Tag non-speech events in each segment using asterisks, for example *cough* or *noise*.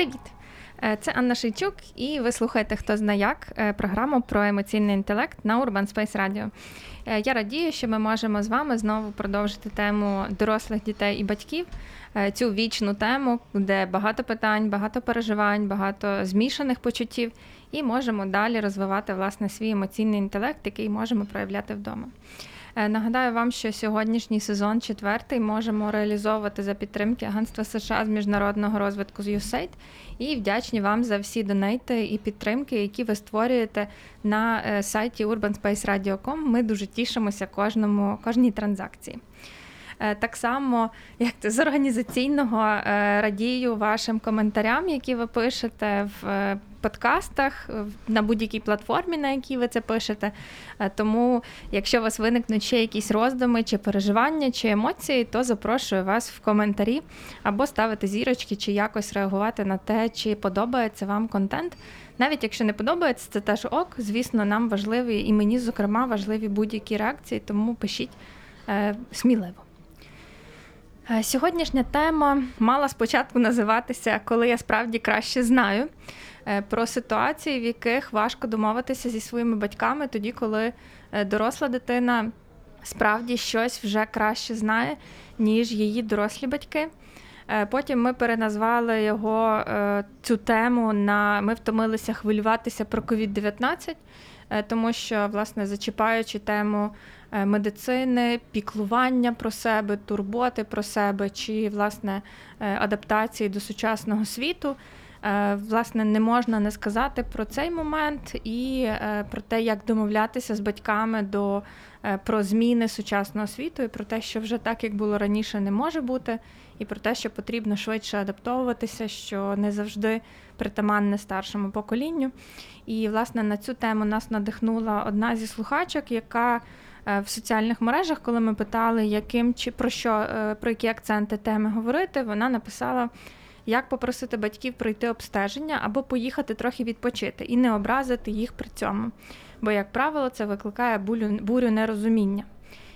Привіт! Е, Це Анна Шийчук, і ви слухаєте Хто зна як е, програму про емоційний інтелект на Urban Space Radio. Е, Я радію, що ми можемо з вами знову продовжити тему дорослих дітей і батьків. Цю вічну тему, де багато питань, багато переживань, багато змішаних почуттів, і можемо далі розвивати власне свій емоційний інтелект, який можемо проявляти вдома. Е, Нагадаю вам, що сьогоднішній сезон четвертий можемо реалізовувати за підтримки Агентства США з міжнародного розвитку з USAID. І вдячні вам за всі донейти і підтримки, які ви створюєте на е, сайті urbanspaceradio.com. Ми дуже тішимося кожному, кожній транзакції. Е, Так само, як це з організаційного радію вашим коментарям, які ви пишете в подкастах на будь-якій платформі, на якій ви це пишете. Е, Тому, якщо у вас виникнуть ще якісь роздуми, чи переживання, чи емоції, то запрошую вас в коментарі або ставити зірочки, чи якось реагувати на те, чи подобається вам контент. Навіть якщо не подобається, це теж ок. Звісно, нам важливі і мені, зокрема, важливі будь-які реакції, тому пишіть е, сміливо. Е, Сьогоднішня тема мала спочатку називатися Коли я справді краще знаю е, про ситуації, в яких важко домовитися зі своїми батьками, тоді, коли е, доросла дитина справді щось вже краще знає, ніж її дорослі батьки. Е, Потім ми переназвали його е, цю тему на ми втомилися хвилюватися про COVID-19, е, тому що, власне, зачіпаючи тему е, медицини, піклування про себе, турботи про себе чи власне е, адаптації до сучасного світу. Е, Власне, не можна не сказати про цей момент і е, про те, як домовлятися з батьками до е, про зміни сучасного світу, і про те, що вже так, як було раніше, не може бути, і про те, що потрібно швидше адаптовуватися, що не завжди притаманне старшому поколінню. І власне на цю тему нас надихнула одна зі слухачок, яка в соціальних мережах, коли ми питали, яким чи про що про які акценти теми говорити, вона написала. Як попросити батьків пройти обстеження або поїхати трохи відпочити і не образити їх при цьому. Бо, як правило, це викликає бурю, бурю нерозуміння.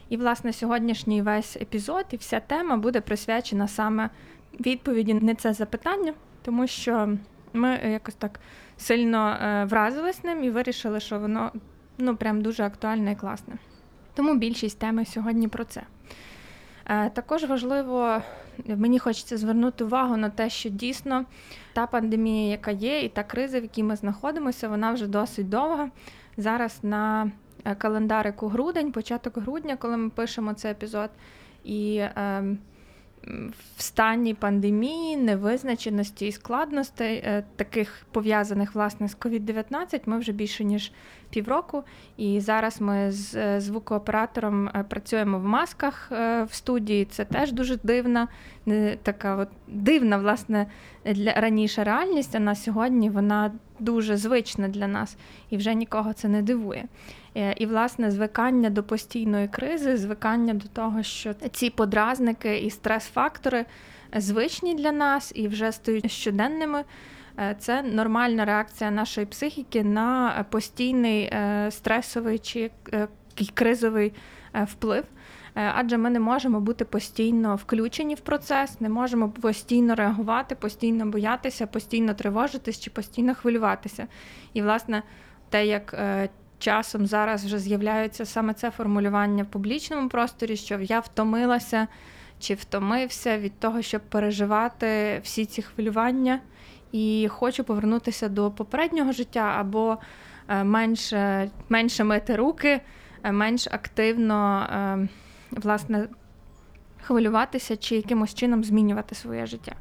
І, власне, сьогоднішній весь епізод і вся тема буде присвячена саме відповіді на це запитання, тому що ми якось так сильно е, вразились ним і вирішили, що воно ну прям дуже актуальне і класне. Тому більшість теми сьогодні про це. Е, Також важливо, мені хочеться звернути увагу на те, що дійсно та пандемія, яка є, і та криза, в якій ми знаходимося, вона вже досить довга. Зараз на е, календарику грудень, початок грудня, коли ми пишемо цей епізод, і е, м, в стані пандемії, невизначеності і складностей, е, таких пов'язаних власне з COVID-19, ми вже більше ніж півроку. І зараз ми з е, звукооператором е, працюємо в масках в студії. Це теж дуже дивна, така от дивна, власне, для раніше реальність. А на сьогодні вона дуже звична для нас і вже нікого це не дивує. Е, І, власне, звикання до постійної кризи, звикання до того, що ці подразники і стрес-фактори звичні для нас і вже стають щоденними. Е, Це нормальна реакція нашої психіки на постійний е, стресовий чи кризовий вплив. Е, Адже ми не можемо бути постійно включені в процес, не можемо постійно реагувати, постійно боятися, постійно тривожитись чи постійно хвилюватися. І, власне, те, як е, часом зараз вже з'являється саме це формулювання в публічному просторі, що я втомилася чи втомився від того, щоб переживати всі ці хвилювання, і хочу повернутися до попереднього життя або е, менше, менше мити руки, менш активно е, власне хвилюватися чи якимось чином змінювати своє життя.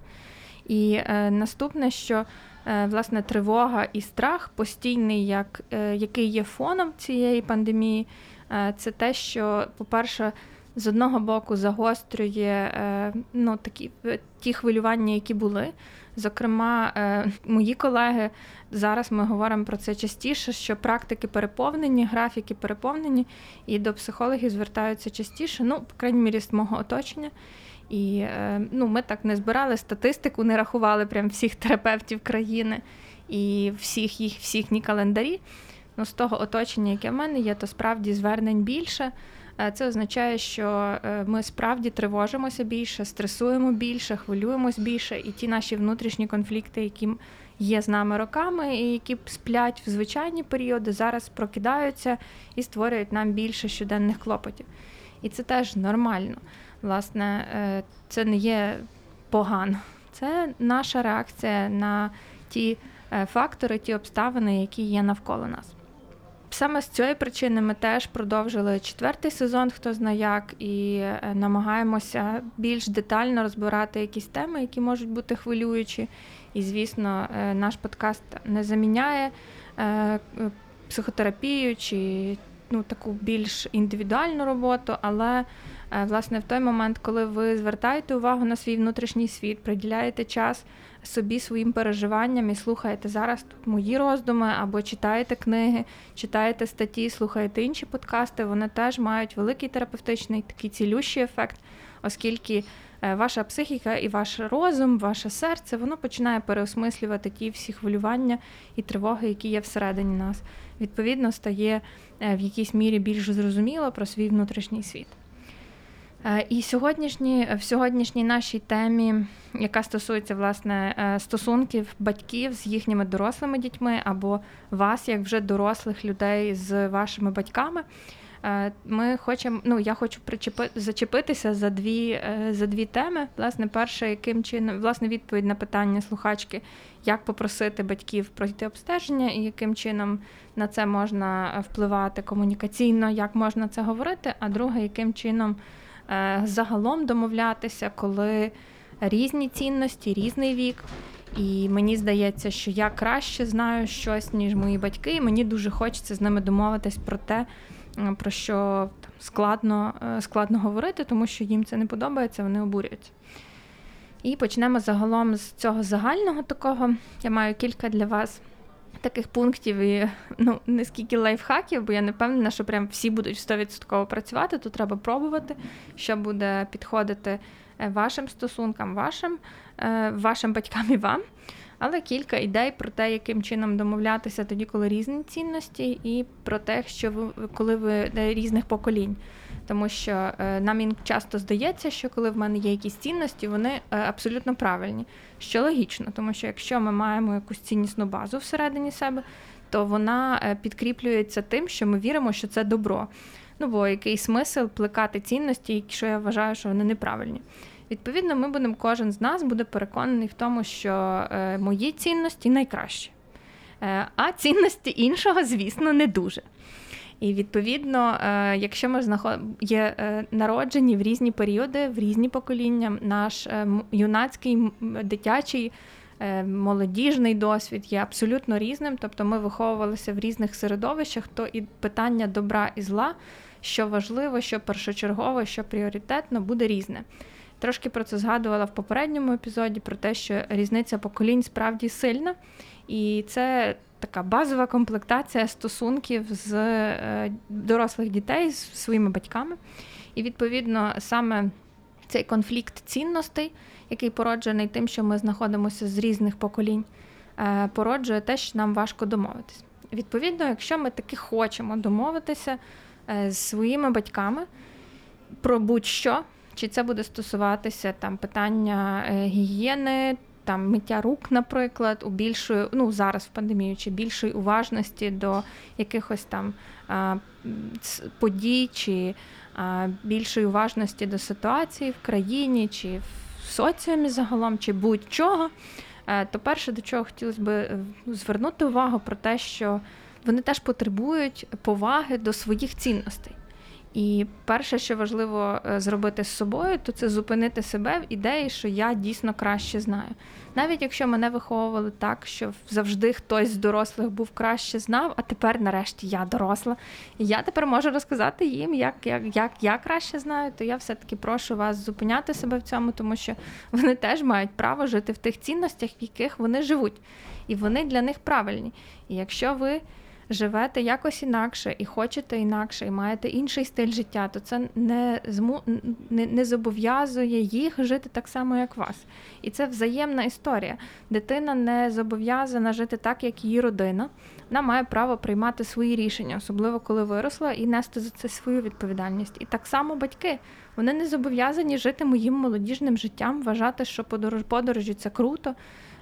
І е, наступне, що е, власне тривога і страх постійний, як, е, який є фоном цієї пандемії, е, це те, що, по-перше, з одного боку загострює е, ну, такі, е, ті хвилювання, які були. Зокрема, е, мої колеги зараз ми говоримо про це частіше, що практики переповнені, графіки переповнені, і до психологів звертаються частіше, ну, по крайній мірі, з мого оточення. І е, ну, ми так не збирали статистику, не рахували прям всіх терапевтів країни і всіх їх, всіх календарі. Ну, з того оточення, яке в мене є, то справді звернень більше. Е, це означає, що е, ми справді тривожимося більше, стресуємо більше, хвилюємось більше, і ті наші внутрішні конфлікти, які є з нами роками, і які сплять в звичайні періоди, зараз прокидаються і створюють нам більше щоденних клопотів. І це теж нормально. Власне, е, це не є погано. Це наша реакція на ті фактори, ті обставини, які є навколо нас. Саме з цієї причини ми теж продовжили четвертий сезон, хто знає як, і е, намагаємося більш детально розбирати якісь теми, які можуть бути хвилюючі. І, звісно, е, наш подкаст не заміняє е, психотерапію чи ну, таку більш індивідуальну роботу, але власне в той момент, коли ви звертаєте увагу на свій внутрішній світ, приділяєте час собі своїм переживанням і слухаєте зараз мої роздуми, або читаєте книги, читаєте статті, слухаєте інші подкасти, вони теж мають великий терапевтичний такий цілющий ефект, оскільки е, ваша психіка і ваш розум, ваше серце, воно починає переосмислювати ті всі хвилювання і тривоги, які є всередині нас. Відповідно, стає е, в якійсь мірі більш зрозуміло про свій внутрішній світ. Е, і сьогоднішні, в сьогоднішній нашій темі, яка стосується власне е, стосунків батьків з їхніми дорослими дітьми або вас, як вже дорослих людей з вашими батьками, е, ми хочемо. Ну я хочу причепи, зачепитися за дві за дві теми. Власне, перше, яким чином власне відповідь на питання слухачки, як попросити батьків пройти обстеження, і яким чином на це можна впливати комунікаційно, як можна це говорити. А друге, яким чином. Е, загалом домовлятися, коли різні цінності, різний вік. І мені здається, що я краще знаю щось, ніж мої батьки, і мені дуже хочеться з ними домовитись про те, е, про що складно, е, складно говорити, тому що їм це не подобається, вони обурюються. І почнемо загалом з цього загального такого. Я маю кілька для вас таких пунктів і ну не скільки лайфхаків, бо я не впевнена, що прям всі будуть 100% працювати. Тут треба пробувати, що буде підходити е, вашим стосункам, вашим, е, вашим батькам і вам. Але кілька ідей про те, яким чином домовлятися тоді, коли різні цінності, і про те, що ви коли ви різних поколінь тому що е, нам часто здається, що коли в мене є якісь цінності, вони е, абсолютно правильні, що логічно, тому що якщо ми маємо якусь ціннісну базу всередині себе, то вона е, підкріплюється тим, що ми віримо, що це добро. Ну бо який смисл плекати цінності, якщо я вважаю, що вони неправильні. Відповідно, ми будемо, кожен з нас буде переконаний в тому, що мої цінності найкращі, а цінності іншого, звісно, не дуже. І відповідно, е, якщо ми є е, народжені в різні періоди, в різні покоління, наш е, юнацький дитячий. Молодіжний досвід є абсолютно різним, тобто ми виховувалися в різних середовищах, то і питання добра і зла, що важливо, що першочергово, що пріоритетно, буде різне. Трошки про це згадувала в попередньому епізоді, про те, що різниця поколінь справді сильна, і це така базова комплектація стосунків з е, дорослих дітей з своїми батьками. І, відповідно, саме цей конфлікт цінностей, який породжений тим, що ми знаходимося з різних поколінь, е, породжує те, що нам важко домовитись. Відповідно, якщо ми таки хочемо домовитися е, з своїми батьками про будь-що, чи це буде стосуватися там питання гігієни, там миття рук, наприклад, у більшої, ну зараз в пандемію, чи більшої уважності до якихось там а, подій, чи а, більшої уважності до ситуації в країні, чи в соціумі загалом, чи будь-чого, е, то перше, до чого хотілося б е, звернути увагу про те, що вони теж потребують поваги до своїх цінностей. І перше, що важливо е, зробити з собою, то це зупинити себе в ідеї, що я дійсно краще знаю. Навіть якщо мене виховували так, що завжди хтось з дорослих був краще знав, а тепер, нарешті, я доросла, і я тепер можу розказати їм, як, як, як я краще знаю, то я все-таки прошу вас зупиняти себе в цьому, тому що вони теж мають право жити в тих цінностях, в яких вони живуть, і вони для них правильні. І якщо ви живете якось інакше і хочете інакше, і маєте інший стиль життя, то це не зму не, не зобов'язує їх жити так само, як вас. І це взаємна історія. Дитина не зобов'язана жити так, як її родина. Вона має право приймати свої рішення, особливо коли виросла, і нести за це свою відповідальність. І так само батьки. Вони не зобов'язані жити моїм молодіжним життям, вважати, що подорож подорожі це круто,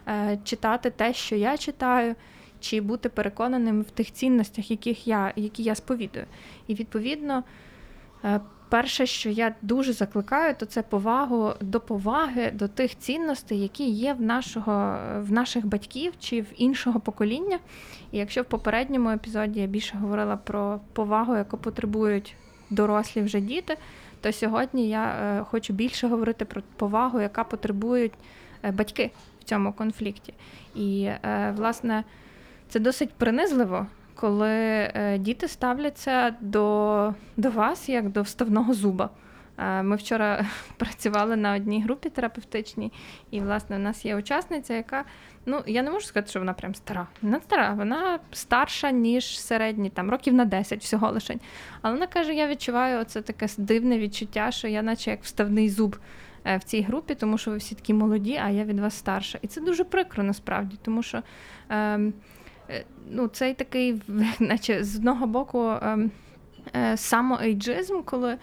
е, читати те, що я читаю чи бути переконаним в тих цінностях, яких я, які я сповідую. І відповідно, е, перше, що я дуже закликаю, то це повагу до поваги до тих цінностей, які є в нашого, в наших батьків чи в іншого покоління. І якщо в попередньому епізоді я більше говорила про повагу, яку потребують дорослі вже діти, то сьогодні я е, хочу більше говорити про повагу, яка потребують е, батьки в цьому конфлікті. І, власне, це досить принизливо, коли е, діти ставляться до, до вас як до вставного зуба. Е, ми вчора *laughs* працювали на одній групі терапевтичній, і, власне, у нас є учасниця, яка, ну, я не можу сказати, що вона прям стара. Вона стара, вона старша, ніж середні, там, років на 10 всього лише. Але вона каже: я відчуваю оце таке дивне відчуття, що я, наче як вставний зуб е, в цій групі, тому що ви всі такі молоді, а я від вас старша. І це дуже прикро насправді, тому що. Е, ну, цей такий, *laughs* наче з одного боку, ем, е, самоейджизм, коли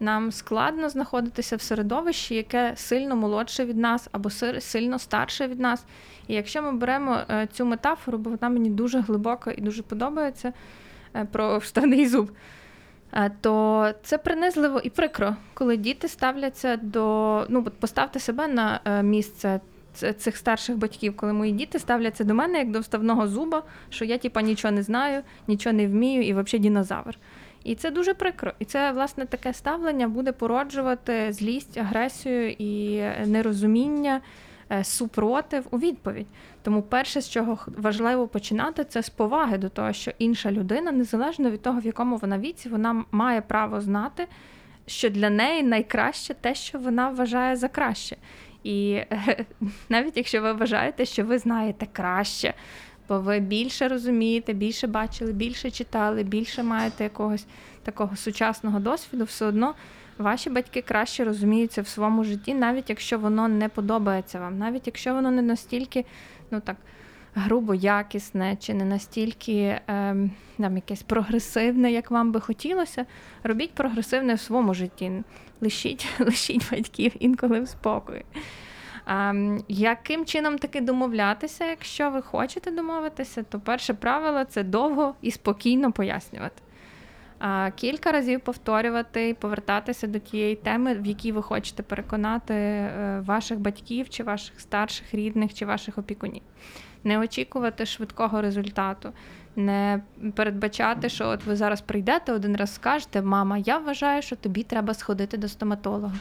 нам складно знаходитися в середовищі, яке сильно молодше від нас або сильно старше від нас. І якщо ми беремо е, цю метафору, бо вона мені дуже глибока і дуже подобається про вставний зуб. То це принизливо і прикро, коли діти ставляться до ну поставте себе на місце цих старших батьків, коли мої діти ставляться до мене як до вставного зуба, що я типа нічого не знаю, нічого не вмію і взагалі дінозавр. І це дуже прикро. І це, власне, таке ставлення буде породжувати злість, агресію і нерозуміння, е, супротив у відповідь. Тому перше, з чого важливо починати, це з поваги до того, що інша людина, незалежно від того, в якому вона віці, вона має право знати, що для неї найкраще те, що вона вважає за краще. І *laughs* навіть якщо ви вважаєте, що ви знаєте краще, бо ви більше розумієте, більше бачили, більше читали, більше маєте якогось такого сучасного досвіду, все одно ваші батьки краще розуміються в своєму житті, навіть якщо воно не подобається вам, навіть якщо воно не настільки, ну так. Грубо якісне чи не настільки ем, там, якесь прогресивне, як вам би хотілося, робіть прогресивне в своєму житті лишіть *laughs* лишіть батьків інколи в спокої. А, Яким чином таки домовлятися, якщо ви хочете домовитися, то перше правило це довго і спокійно пояснювати. А, Кілька разів повторювати і повертатися до тієї теми, в якій ви хочете переконати е, ваших батьків, чи ваших старших рідних, чи ваших опікунів. Не очікувати швидкого результату, не передбачати, що от ви зараз прийдете один раз скажете, мама, я вважаю, що тобі треба сходити до стоматолога.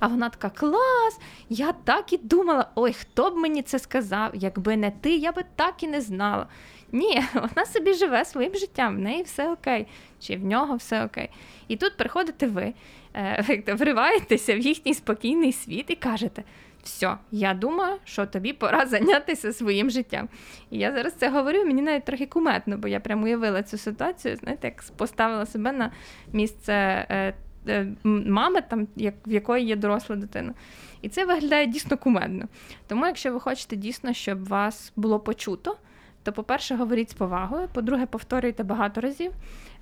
А вона така: Клас! Я так і думала, ой, хто б мені це сказав? Якби не ти, я би так і не знала. Ні, *laughs* вона собі живе своїм життям, в неї все окей, чи в нього все окей. І тут приходите ви, е, *laughs* вриваєтеся в їхній спокійний світ і кажете все, я думаю, що тобі пора *laughs* зайнятися своїм життям. І я зараз це говорю, мені навіть трохи куметно, бо я прямо уявила цю ситуацію, знаєте, як поставила себе на місце е, е, мами, там, як, в якої є доросла дитина. І це виглядає дійсно кумедно. Тому, якщо ви хочете дійсно, щоб вас було почуто, то, по-перше, говоріть з повагою, по-друге, повторюйте багато разів,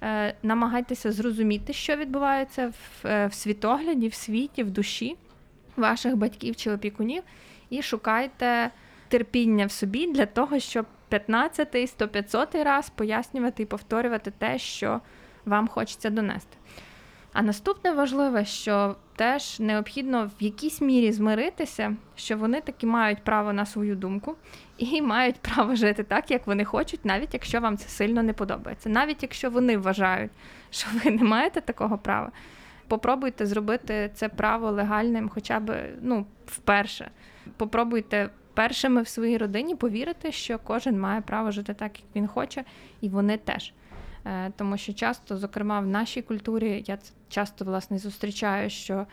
е, намагайтеся зрозуміти, що відбувається в, е, в світогляді, в світі, в душі ваших батьків чи опікунів, і шукайте терпіння в собі для того, щоб 15-й, 100-500 раз пояснювати і повторювати те, що вам хочеться донести. А наступне важливе, що теж необхідно в якійсь мірі змиритися, що вони таки мають право на свою думку і мають право жити так, як вони хочуть, навіть якщо вам це сильно не подобається. Навіть якщо вони вважають, що ви не маєте такого права, попробуйте зробити це право легальним, хоча б ну, вперше. Попробуйте першими в своїй родині повірити, що кожен має право жити так, як він хоче, і вони теж. Е, тому що часто, зокрема, в нашій культурі я часто власне зустрічаю, що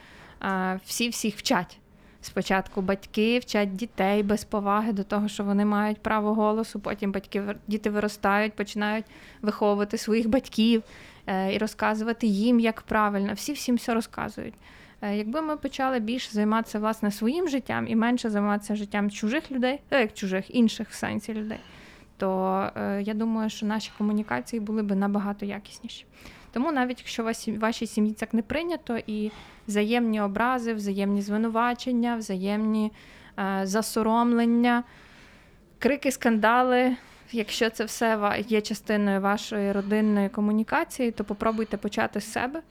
е, всі всіх вчать. Спочатку батьки вчать дітей без поваги до того, що вони мають право голосу. Потім батьки діти виростають, починають виховувати своїх батьків і розказувати їм, як правильно. Всі всім все розказують. Якби ми почали більше займатися власне своїм життям і менше займатися життям чужих людей, як чужих інших в сенсі людей, то е, я думаю, що наші комунікації були б набагато якісніші. Тому навіть якщо вашій сім'ї так не прийнято, і взаємні образи, взаємні звинувачення, взаємні е, засоромлення, крики, скандали. Якщо це все є частиною вашої родинної комунікації, то попробуйте почати з себе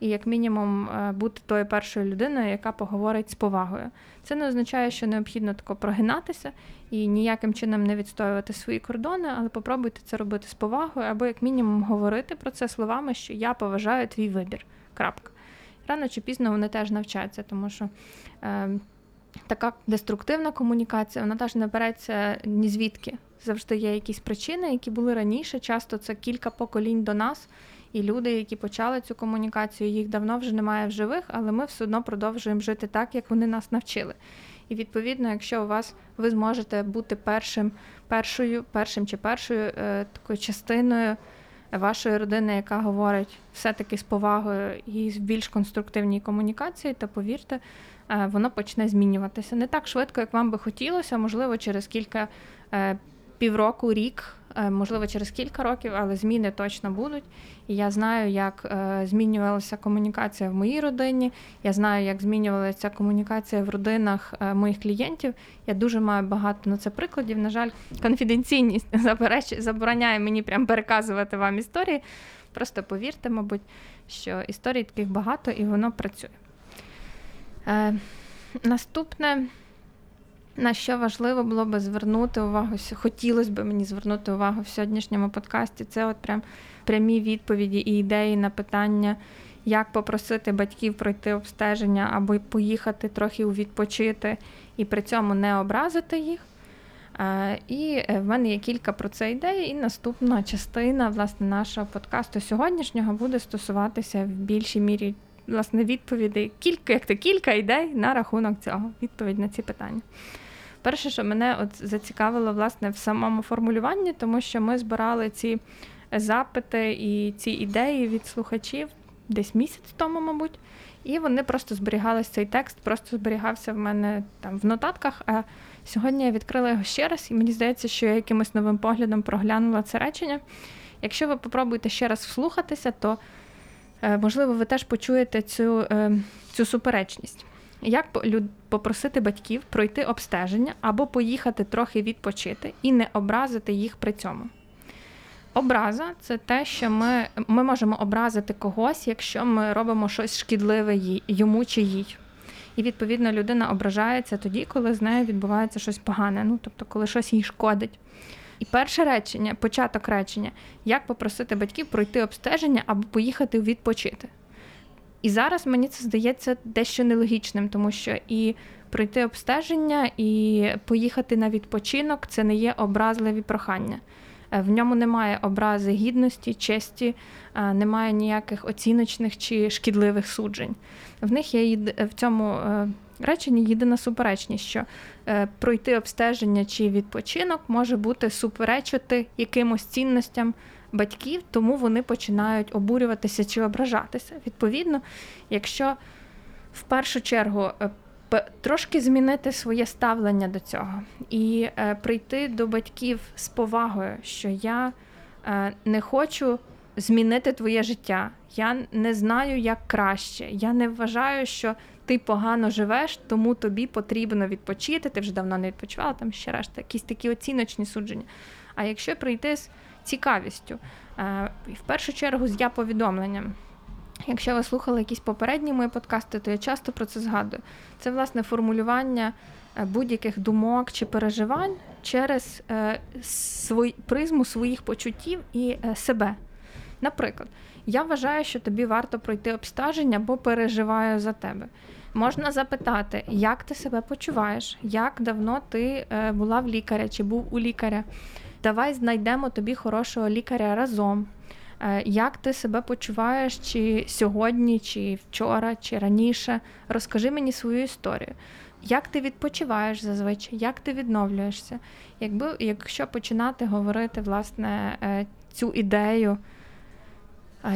і, як мінімум, е, бути тою першою людиною, яка поговорить з повагою. Це не означає, що необхідно тако прогинатися і ніяким чином не відстоювати свої кордони, але попробуйте це робити з повагою, або як мінімум говорити про це словами, що я поважаю твій вибір. Крапка. Рано чи пізно вони теж навчаться, тому що. Е, Така деструктивна комунікація, вона теж не береться ні звідки. Завжди є якісь причини, які були раніше. Часто це кілька поколінь до нас, і люди, які почали цю комунікацію, їх давно вже немає в живих, але ми все одно продовжуємо жити так, як вони нас навчили. І відповідно, якщо у вас ви зможете бути першим, першою, першим чи першою е, такою частиною вашої родини, яка говорить все-таки з повагою і в більш конструктивній комунікації, то повірте, воно почне змінюватися не так швидко, як вам би хотілося, можливо, через кілька е, півроку, рік, е, можливо, через кілька років, але зміни точно будуть. І я знаю, як е, змінювалася комунікація в моїй родині. Я знаю, як змінювалася комунікація в родинах е, моїх клієнтів. Я дуже маю багато на це прикладів. На жаль, конфіденційність *laughs* забороняє мені прям переказувати вам історії. Просто повірте, мабуть, що історій таких багато і воно працює. Е, Наступне. На що важливо було би звернути увагу, хотілося б мені звернути увагу в сьогоднішньому подкасті. Це от прям прямі відповіді і ідеї на питання, як попросити батьків пройти обстеження або поїхати трохи відпочити і при цьому не образити їх. І е, в мене є кілька про це ідей, і наступна частина власне нашого подкасту сьогоднішнього буде стосуватися в більшій мірі власне відповідей, кілька як то кілька ідей на рахунок цього. Відповідь на ці питання. Перше, що мене от зацікавило власне в самому формулюванні, тому що ми збирали ці запити і ці ідеї від слухачів десь місяць тому, мабуть. І вони просто зберігалися цей текст, просто зберігався в мене там в нотатках. А сьогодні я відкрила його ще раз, і мені здається, що я якимось новим поглядом проглянула це речення. Якщо ви попробуєте ще раз вслухатися, то можливо ви теж почуєте цю, е, цю суперечність. Як попросити батьків пройти обстеження або поїхати трохи відпочити і не образити їх при цьому? Образа це те, що ми ми можемо образити когось, якщо ми робимо щось шкідливе йому чи їй. І відповідно людина ображається тоді, коли з нею відбувається щось погане, ну тобто, коли щось їй шкодить. І перше речення, початок речення, як попросити батьків пройти обстеження або поїхати відпочити. І зараз мені це здається дещо нелогічним, тому що і пройти обстеження, і поїхати на відпочинок це не є образливі прохання. Е, в ньому немає образи гідності, честі, е, немає ніяких оціночних чи шкідливих суджень. В них є в цьому е, реченні єдина суперечність, що пройти обстеження чи відпочинок може бути суперечити якимось цінностям батьків, тому вони починають обурюватися чи ображатися. Відповідно, якщо в першу чергу трошки змінити своє ставлення до цього і е, прийти до батьків з повагою, що я е, не хочу змінити твоє життя. Я не знаю, як краще. Я не вважаю, що ти погано живеш, тому тобі потрібно відпочити. Ти вже давно не відпочивала, там ще решта, якісь такі оціночні судження. А якщо прийти з цікавістю, е, в першу чергу з я повідомленням Якщо ви слухали якісь попередні мої подкасти, то я часто про це згадую. Це власне формулювання е, будь-яких думок чи переживань через е, призму своїх почуттів і себе. Наприклад, я вважаю, що тобі варто пройти обстеження, бо переживаю за тебе. Можна запитати, як ти себе почуваєш, як давно ти е, була в лікаря чи був у лікаря. Давай знайдемо тобі хорошого лікаря разом. Е, як ти себе почуваєш чи сьогодні, чи вчора, чи раніше? Розкажи мені свою історію. Як ти відпочиваєш зазвичай, як ти відновлюєшся? Якби, Якщо починати говорити власне е, цю ідею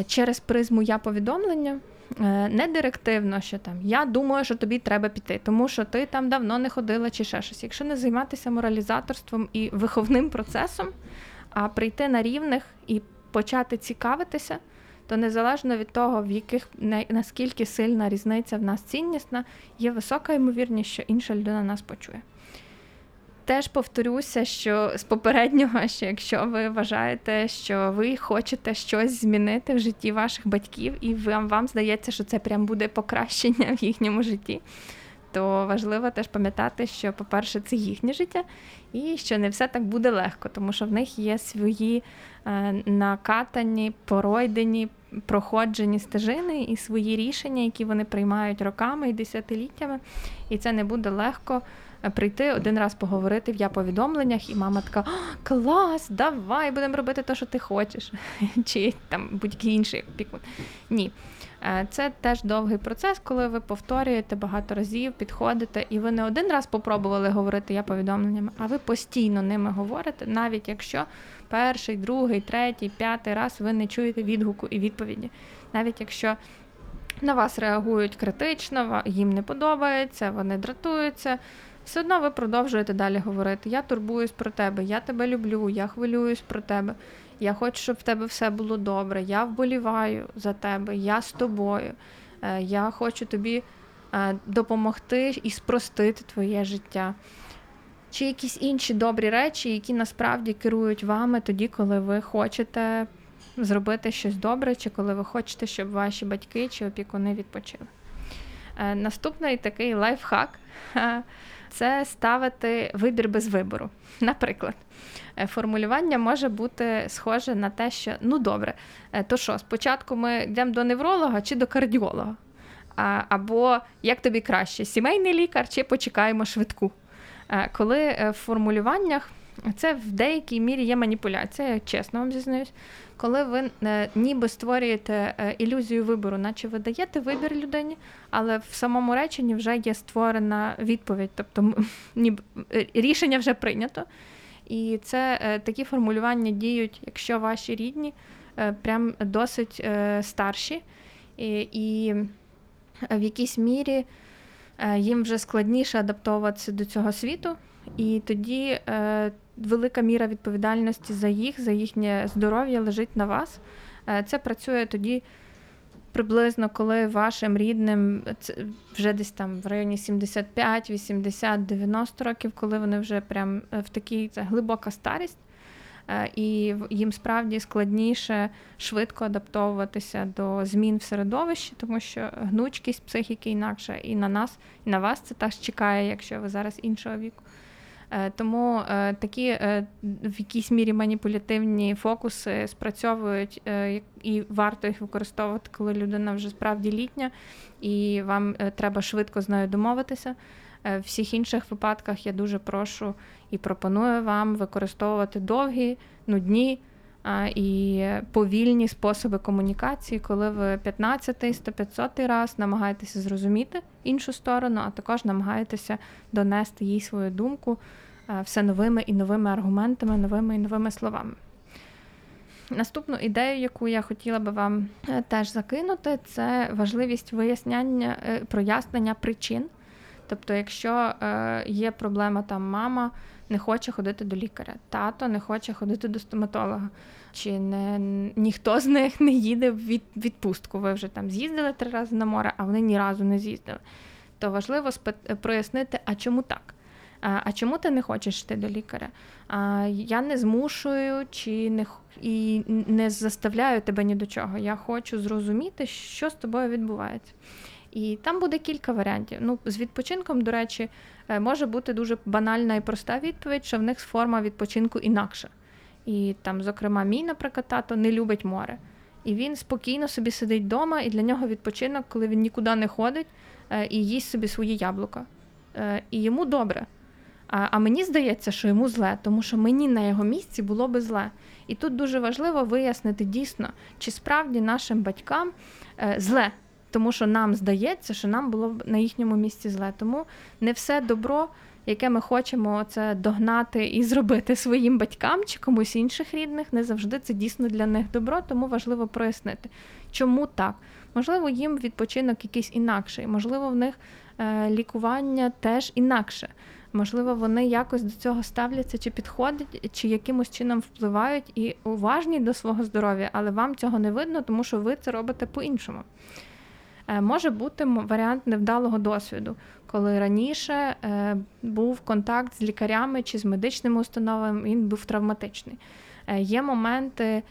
через призму я повідомлення, Е, не директивно, що там я думаю, що тобі треба піти, тому що ти там давно не ходила чи ще щось. Якщо не займатися моралізаторством і виховним процесом, а прийти на рівних і почати цікавитися, то незалежно від того, в яких наскільки сильна різниця в нас ціннісна, є висока ймовірність, що інша людина нас почує. Теж повторюся, що з попереднього, що якщо ви вважаєте, що ви хочете щось змінити в житті ваших батьків, і вам вам здається, що це прям буде покращення в їхньому житті, то важливо теж пам'ятати, що, по-перше, це їхнє життя, і що не все так буде легко, тому що в них є свої е, накатані, поройдені, проходжені стежини і свої рішення, які вони приймають роками і десятиліттями, і це не буде легко. Е, прийти один раз поговорити в я повідомленнях, і мама така: клас, давай будемо робити те, що ти хочеш, *laughs* чи там будь-який інший опікун. Ні. Е, це теж довгий процес, коли ви повторюєте багато разів, підходите, і ви не один раз попробували говорити я повідомленнями, а ви постійно ними говорите, навіть якщо перший, другий, третій, п'ятий раз ви не чуєте відгуку і відповіді. Навіть якщо на вас реагують критично, їм не подобається, вони дратуються все одно ви продовжуєте далі говорити: Я турбуюсь про тебе, я тебе люблю, я хвилююсь про тебе. Я хочу, щоб в тебе все було добре. Я вболіваю за тебе, я з тобою. Е, я хочу тобі е, допомогти і спростити твоє життя. Чи якісь інші добрі речі, які насправді керують вами тоді, коли ви хочете зробити щось добре, чи коли ви хочете, щоб ваші батьки чи опікуни відпочили. Е, наступний такий лайфхак *laughs* це ставити вибір без вибору. *laughs* Наприклад, е, формулювання може бути схоже на те, що ну добре, е, то що, спочатку ми йдемо до невролога чи до кардіолога? Або як тобі краще, сімейний лікар чи почекаємо швидку. Е, коли в формулюваннях це в деякій мірі є маніпуляція, чесно вам зізнаюсь. Коли ви е, ніби створюєте е, ілюзію вибору, наче ви даєте вибір людині, але в самому реченні вже є створена відповідь, тобто *laughs* ніби е, рішення вже прийнято. І це такі формулювання діють, якщо ваші рідні прям досить старші, і, і в якійсь мірі їм вже складніше адаптовуватися до цього світу, і тоді велика міра відповідальності за їх, за їхнє здоров'я лежить на вас. Е, це працює тоді приблизно, коли вашим рідним вже десь там в районі 75, 80, 90 років, коли вони вже прям е, в такій це глибока старість. Е, і їм справді складніше швидко адаптовуватися до змін в середовищі, тому що гнучкість психіки інакша, і на нас, і на вас це теж чекає, якщо ви зараз іншого віку. Е, тому е, такі е, в якійсь мірі маніпулятивні фокуси спрацьовують і варто їх використовувати, коли людина вже справді літня, і вам треба швидко з нею домовитися. В всіх інших випадках я дуже прошу і пропоную вам використовувати довгі, нудні і повільні способи комунікації, коли ви 15 105 раз намагаєтеся зрозуміти іншу сторону, а також намагаєтеся донести їй свою думку все новими і новими аргументами, новими і новими словами. Наступну ідею, яку я хотіла би вам е, теж закинути, це важливість виясняння е, прояснення причин. Тобто, якщо е, є проблема, там мама не хоче ходити до лікаря, тато не хоче ходити до стоматолога, чи не ніхто з них не їде в відпустку. Ви вже там з'їздили три рази на море, а вони ні разу не з'їздили. То важливо прояснити, а чому так? А чому ти не хочеш йти до лікаря? А я не змушую чи не і не заставляю тебе ні до чого. Я хочу зрозуміти, що з тобою відбувається. І там буде кілька варіантів. Ну, з відпочинком, до речі, е, може бути дуже банальна і проста відповідь, що в них форма відпочинку інакша. І там, зокрема, мій, наприклад, тато не любить море. І він спокійно собі сидить вдома, і для нього відпочинок, коли він нікуди не ходить е, і їсть собі свої яблука. Е, і йому добре. А а мені здається, що йому зле, тому що мені на його місці було би зле. І тут дуже важливо вияснити дійсно, чи справді нашим батькам зле, тому що нам здається, що нам було б на їхньому місці зле. Тому не все добро, яке ми хочемо це догнати і зробити своїм батькам чи комусь інших рідних, не завжди це дійсно для них добро, тому важливо прояснити, чому так. Можливо, їм відпочинок якийсь інакший, можливо, в них е, лікування теж інакше. Можливо, вони якось до цього ставляться, чи підходять, чи якимось чином впливають і уважні до свого здоров'я, але вам цього не видно, тому що ви це робите по-іншому. Е, може бути варіант невдалого досвіду, коли раніше е, був контакт з лікарями чи з медичними установами, він був травматичний. Е, є моменти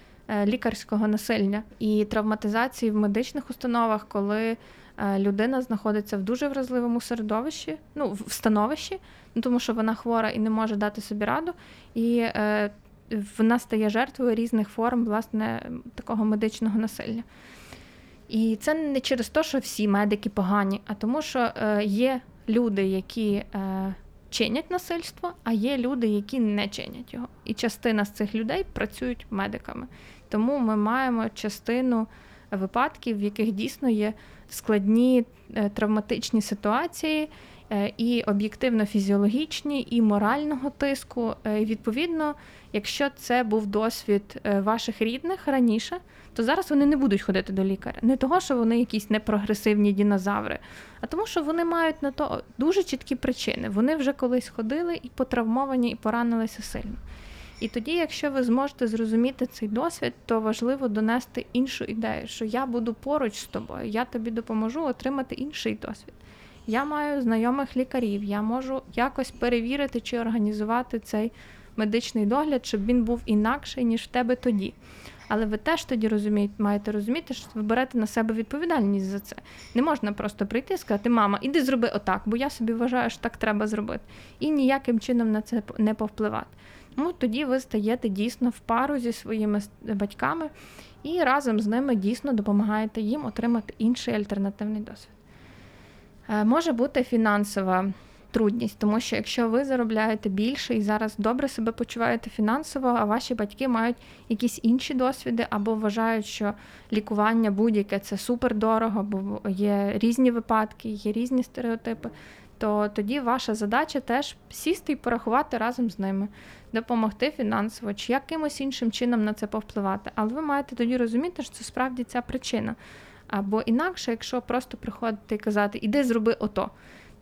лікарського насилля і травматизації в медичних установах, коли людина знаходиться в дуже вразливому середовищі, ну в становищі, ну, тому що вона хвора і не може дати собі раду, і вона стає жертвою різних форм власне такого медичного насилля. І це не через те, що всі медики погані, а тому, що е, є люди, які е, чинять насильство, а є люди, які не чинять його. І частина з цих людей працюють медиками. Тому ми маємо частину випадків, в яких дійсно є складні е, травматичні ситуації. І об'єктивно фізіологічні, і морального тиску. І Відповідно, якщо це був досвід ваших рідних раніше, то зараз вони не будуть ходити до лікаря. Не того, що вони якісь непрогресивні дінозаври, а тому, що вони мають на то дуже чіткі причини. Вони вже колись ходили і потравмовані, і поранилися сильно. І тоді, якщо ви зможете зрозуміти цей досвід, то важливо донести іншу ідею, що я буду поруч з тобою, я тобі допоможу отримати інший досвід. Я маю знайомих лікарів, я можу якось перевірити чи організувати цей медичний догляд, щоб він був інакший, ніж в тебе тоді. Але ви теж тоді розумієте, маєте розуміти, що ви берете на себе відповідальність за це. Не можна просто прийти і сказати, мама, іди зроби отак, бо я собі вважаю, що так треба зробити. І ніяким чином на це не повпливати. Ну, тоді ви стаєте дійсно в пару зі своїми батьками і разом з ними дійсно допомагаєте їм отримати інший альтернативний досвід. Е, може бути фінансова трудність, тому що якщо ви заробляєте більше і зараз добре себе почуваєте фінансово, а ваші батьки мають якісь інші досвіди, або вважають, що лікування будь-яке це супер дорого, бо є різні випадки, є різні стереотипи. То тоді ваша задача теж сісти і порахувати разом з ними, допомогти фінансово чи якимось іншим чином на це повпливати. Але ви маєте тоді розуміти, що це справді ця причина. Або інакше, якщо просто приходити і казати, іди зроби ото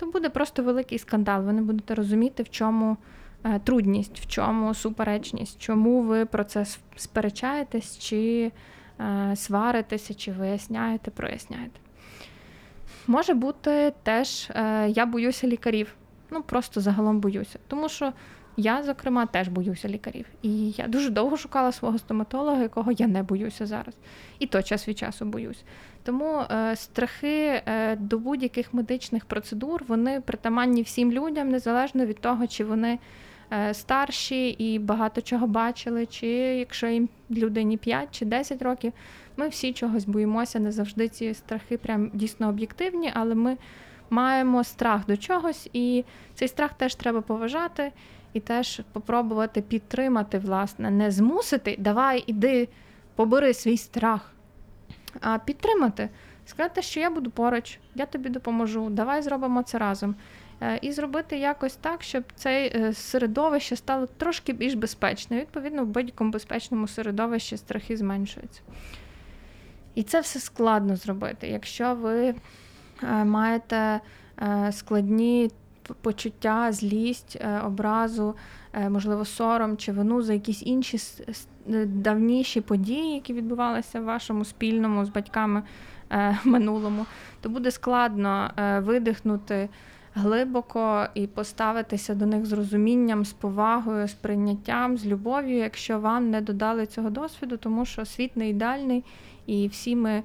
то буде просто великий скандал. Ви не будете розуміти, в чому е, трудність, в чому суперечність, чому ви про це сперечаєтесь, чи е, сваритеся, чи виясняєте, проясняєте. Може бути теж, е, я боюся лікарів. Ну, просто загалом боюся. Тому що я, зокрема, теж боюся лікарів. І я дуже довго шукала свого стоматолога, якого я не боюся зараз. І то час від часу боюсь. Тому е, страхи е, до будь-яких медичних процедур вони притаманні всім людям, незалежно від того, чи вони е, старші і багато чого бачили, чи якщо їм людині 5 чи 10 років, ми всі чогось боїмося. Не завжди ці страхи прям дійсно об'єктивні, але ми маємо страх до чогось, і цей страх теж треба поважати і теж попробувати підтримати, власне, не змусити, давай, іди, побери свій страх, а підтримати, сказати, що я буду поруч, я тобі допоможу, давай зробимо це разом. Е, і зробити якось так, щоб це е, середовище стало трошки більш безпечним. Відповідно, в будь-якому безпечному середовищі страхи зменшуються. І це все складно зробити. Якщо ви е, маєте складні почуття, злість, е, образу, е, можливо, сором чи вину за якісь інші е, давніші події, які відбувалися в вашому спільному з батьками *laughs* минулому, то буде складно видихнути. глибоко і поставитися до них з розумінням, з повагою, з прийняттям, з любов'ю, якщо вам не додали цього досвіду, тому що світ не ідеальний, і всі ми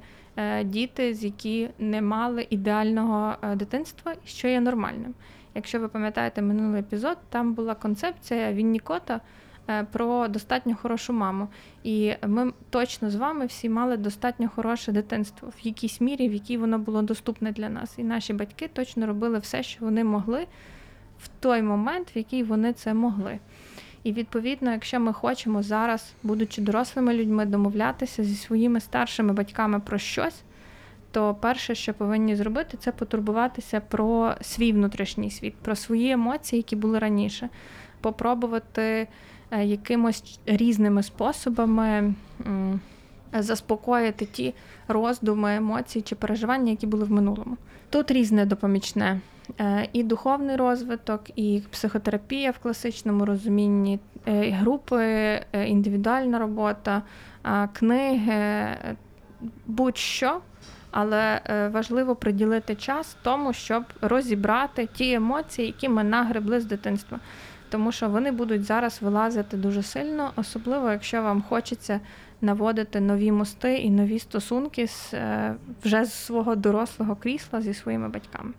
діти, з які не мали ідеального дитинства, що є нормальним. Якщо ви пам'ятаєте минулий епізод, там була концепція Віннікота – Е, про достатньо хорошу маму. І ми точно з вами всі мали достатньо хороше дитинство в якійсь мірі, в якій воно було доступне для нас. І наші батьки точно робили все, що вони могли в той момент, в який вони це могли. І відповідно, якщо ми хочемо зараз, будучи дорослими людьми, домовлятися зі своїми старшими батьками про щось, то перше, що повинні зробити, це потурбуватися про свій внутрішній світ, про свої емоції, які були раніше, попробувати Е, якимось різними способами заспокоїти ті роздуми, емоції чи переживання, які були в минулому. Тут різне допомічне. Е, і духовний розвиток, і психотерапія в класичному розумінні, е, і групи, індивідуальна робота, книги, будь-що, але важливо приділити час тому, щоб розібрати ті емоції, які ми нагребли з дитинства тому що вони будуть зараз вилазити дуже сильно, особливо якщо вам хочеться наводити нові мости і нові стосунки з е, вже з свого дорослого крісла зі своїми батьками.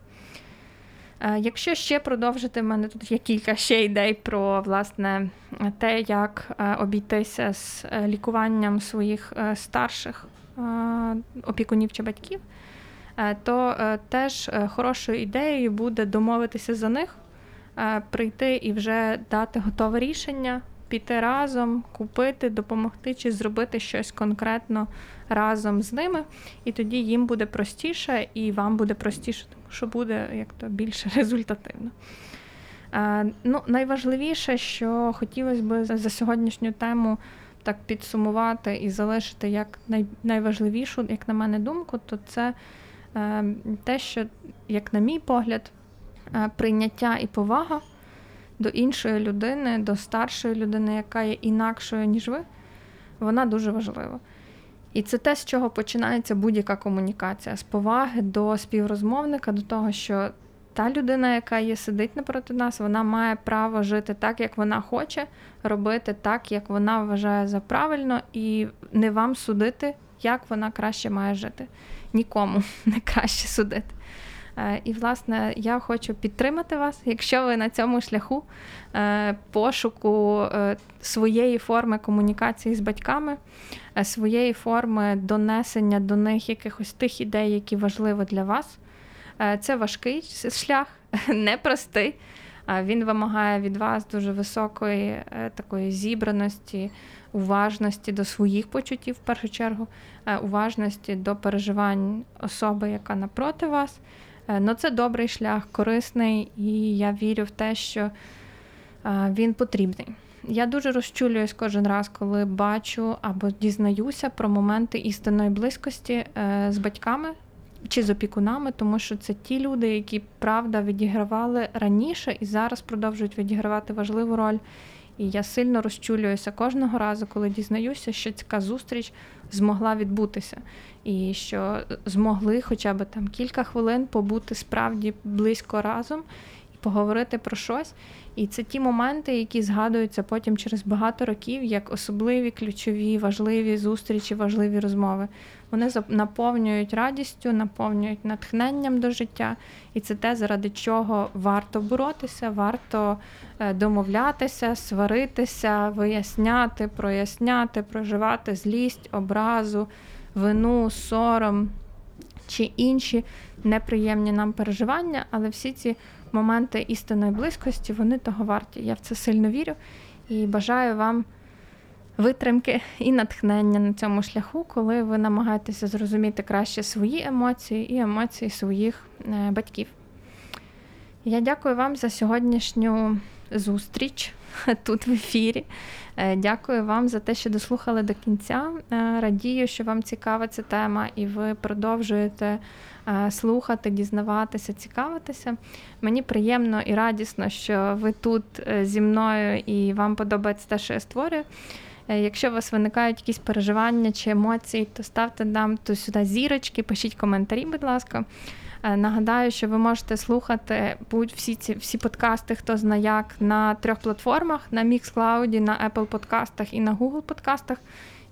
Е, якщо ще продовжити, в мене тут є кілька ще ідей про власне те, як е, обійтися з лікуванням своїх старших опікунів чи батьків, то теж хорошою ідеєю буде домовитися за них. Е, прийти і вже дати готове рішення, піти разом, купити, допомогти чи зробити щось конкретно разом з ними. І тоді їм буде простіше, і вам буде простіше, тому що буде як то більше *laughs* результативно. Е, ну, Найважливіше, що хотілося б за сьогоднішню тему так підсумувати і залишити як найважливішу, як на мене, думку, то це е, те, що, як на мій погляд, Е, прийняття і повага до іншої людини, до старшої людини, яка є інакшою, ніж ви, вона дуже важлива. І це те, з чого починається будь-яка комунікація, з поваги до співрозмовника, до того, що та людина, яка є сидить напроти нас, вона має право жити так, як вона хоче, робити так, як вона вважає за правильно, і не вам судити, як вона краще має жити. Нікому *laughs* не краще судити. Е, і, власне, я хочу підтримати вас, якщо ви на цьому шляху е, пошуку е, своєї форми комунікації з батьками, своєї форми донесення до них якихось тих ідей, які важливі для вас. Це важкий шлях, *laughs* непростий. Він вимагає від вас дуже високої такої зібраності, уважності до своїх почуттів, в першу чергу, уважності до переживань особи, яка напроти вас. Е, ну, це добрий шлях, корисний, і я вірю в те, що е, він потрібний. Я дуже розчулююсь кожен раз, коли бачу або дізнаюся про моменти істинної близькості е, з батьками чи з опікунами, тому що це ті люди, які правда відігравали раніше і зараз продовжують відігравати важливу роль. І я сильно розчулююся кожного разу, коли дізнаюся, що ця зустріч змогла відбутися, і що змогли хоча б там кілька хвилин побути справді близько разом і поговорити про щось. І це ті моменти, які згадуються потім через багато років, як особливі, ключові, важливі зустрічі, важливі розмови. Вони наповнюють радістю, наповнюють натхненням до життя, і це те, заради чого варто боротися, варто е, домовлятися, сваритися, виясняти, проясняти, проживати злість, образу, вину, сором чи інші неприємні нам переживання, але всі ці моменти істинної близькості, вони того варті. Я в це сильно вірю і бажаю вам витримки і натхнення на цьому шляху, коли ви намагаєтеся зрозуміти краще свої емоції і емоції своїх е, батьків. Я дякую вам за сьогоднішню зустріч *laughs* тут в ефірі. Е, дякую вам за те, що дослухали до кінця. Е, радію, що вам цікава ця тема, і ви продовжуєте слухати, дізнаватися, цікавитися. Мені приємно і радісно, що ви тут зі мною і вам подобається те, що я створюю. Е, якщо у вас виникають якісь переживання чи емоції, то ставте нам то сюди зірочки, пишіть коментарі, будь ласка. Е, нагадаю, що ви можете слухати будь всі ці всі подкасти, хто знає як на трьох платформах: на Mixcloud, на Apple подкастах і на Google подкастах.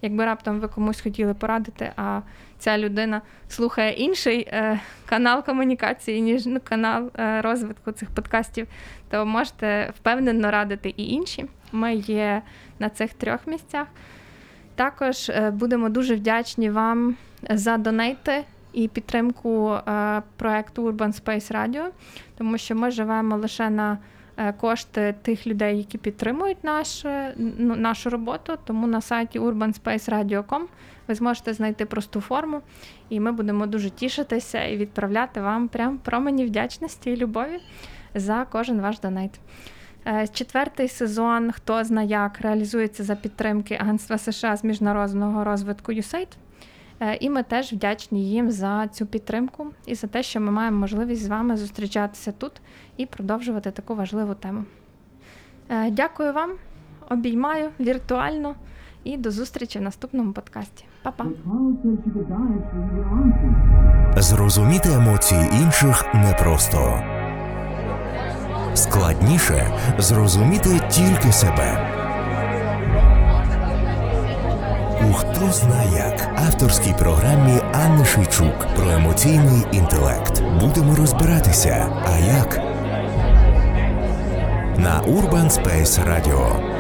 Якби раптом ви комусь хотіли порадити, а ця людина слухає інший е, канал комунікації, ніж ну, канал е, розвитку цих подкастів, то можете впевнено радити і інші. Ми є на цих трьох місцях. Також е, будемо дуже вдячні вам за донейти і підтримку е, проекту Urban Space Radio, тому що ми живемо лише на е, кошти тих людей, які підтримують наш, ну, нашу роботу. Тому на сайті urbanspaceradio.com ви зможете знайти просту форму, і ми будемо дуже тішитися і відправляти вам прям промені вдячності і любові за кожен ваш донейт. Четвертий сезон Хто зна як реалізується за підтримки Агентства США з міжнародного розвитку USAID. Е, і ми теж вдячні їм за цю підтримку і за те, що ми маємо можливість з вами зустрічатися тут і продовжувати таку важливу тему. Е, дякую вам, обіймаю віртуально і до зустрічі в наступному подкасті. Па-па! Зрозуміти емоції інших непросто. Складніше зрозуміти тільки себе. У хто зна як авторській програмі Анни Шейчук про емоційний інтелект. Будемо розбиратися. А як? На Urban Space Radio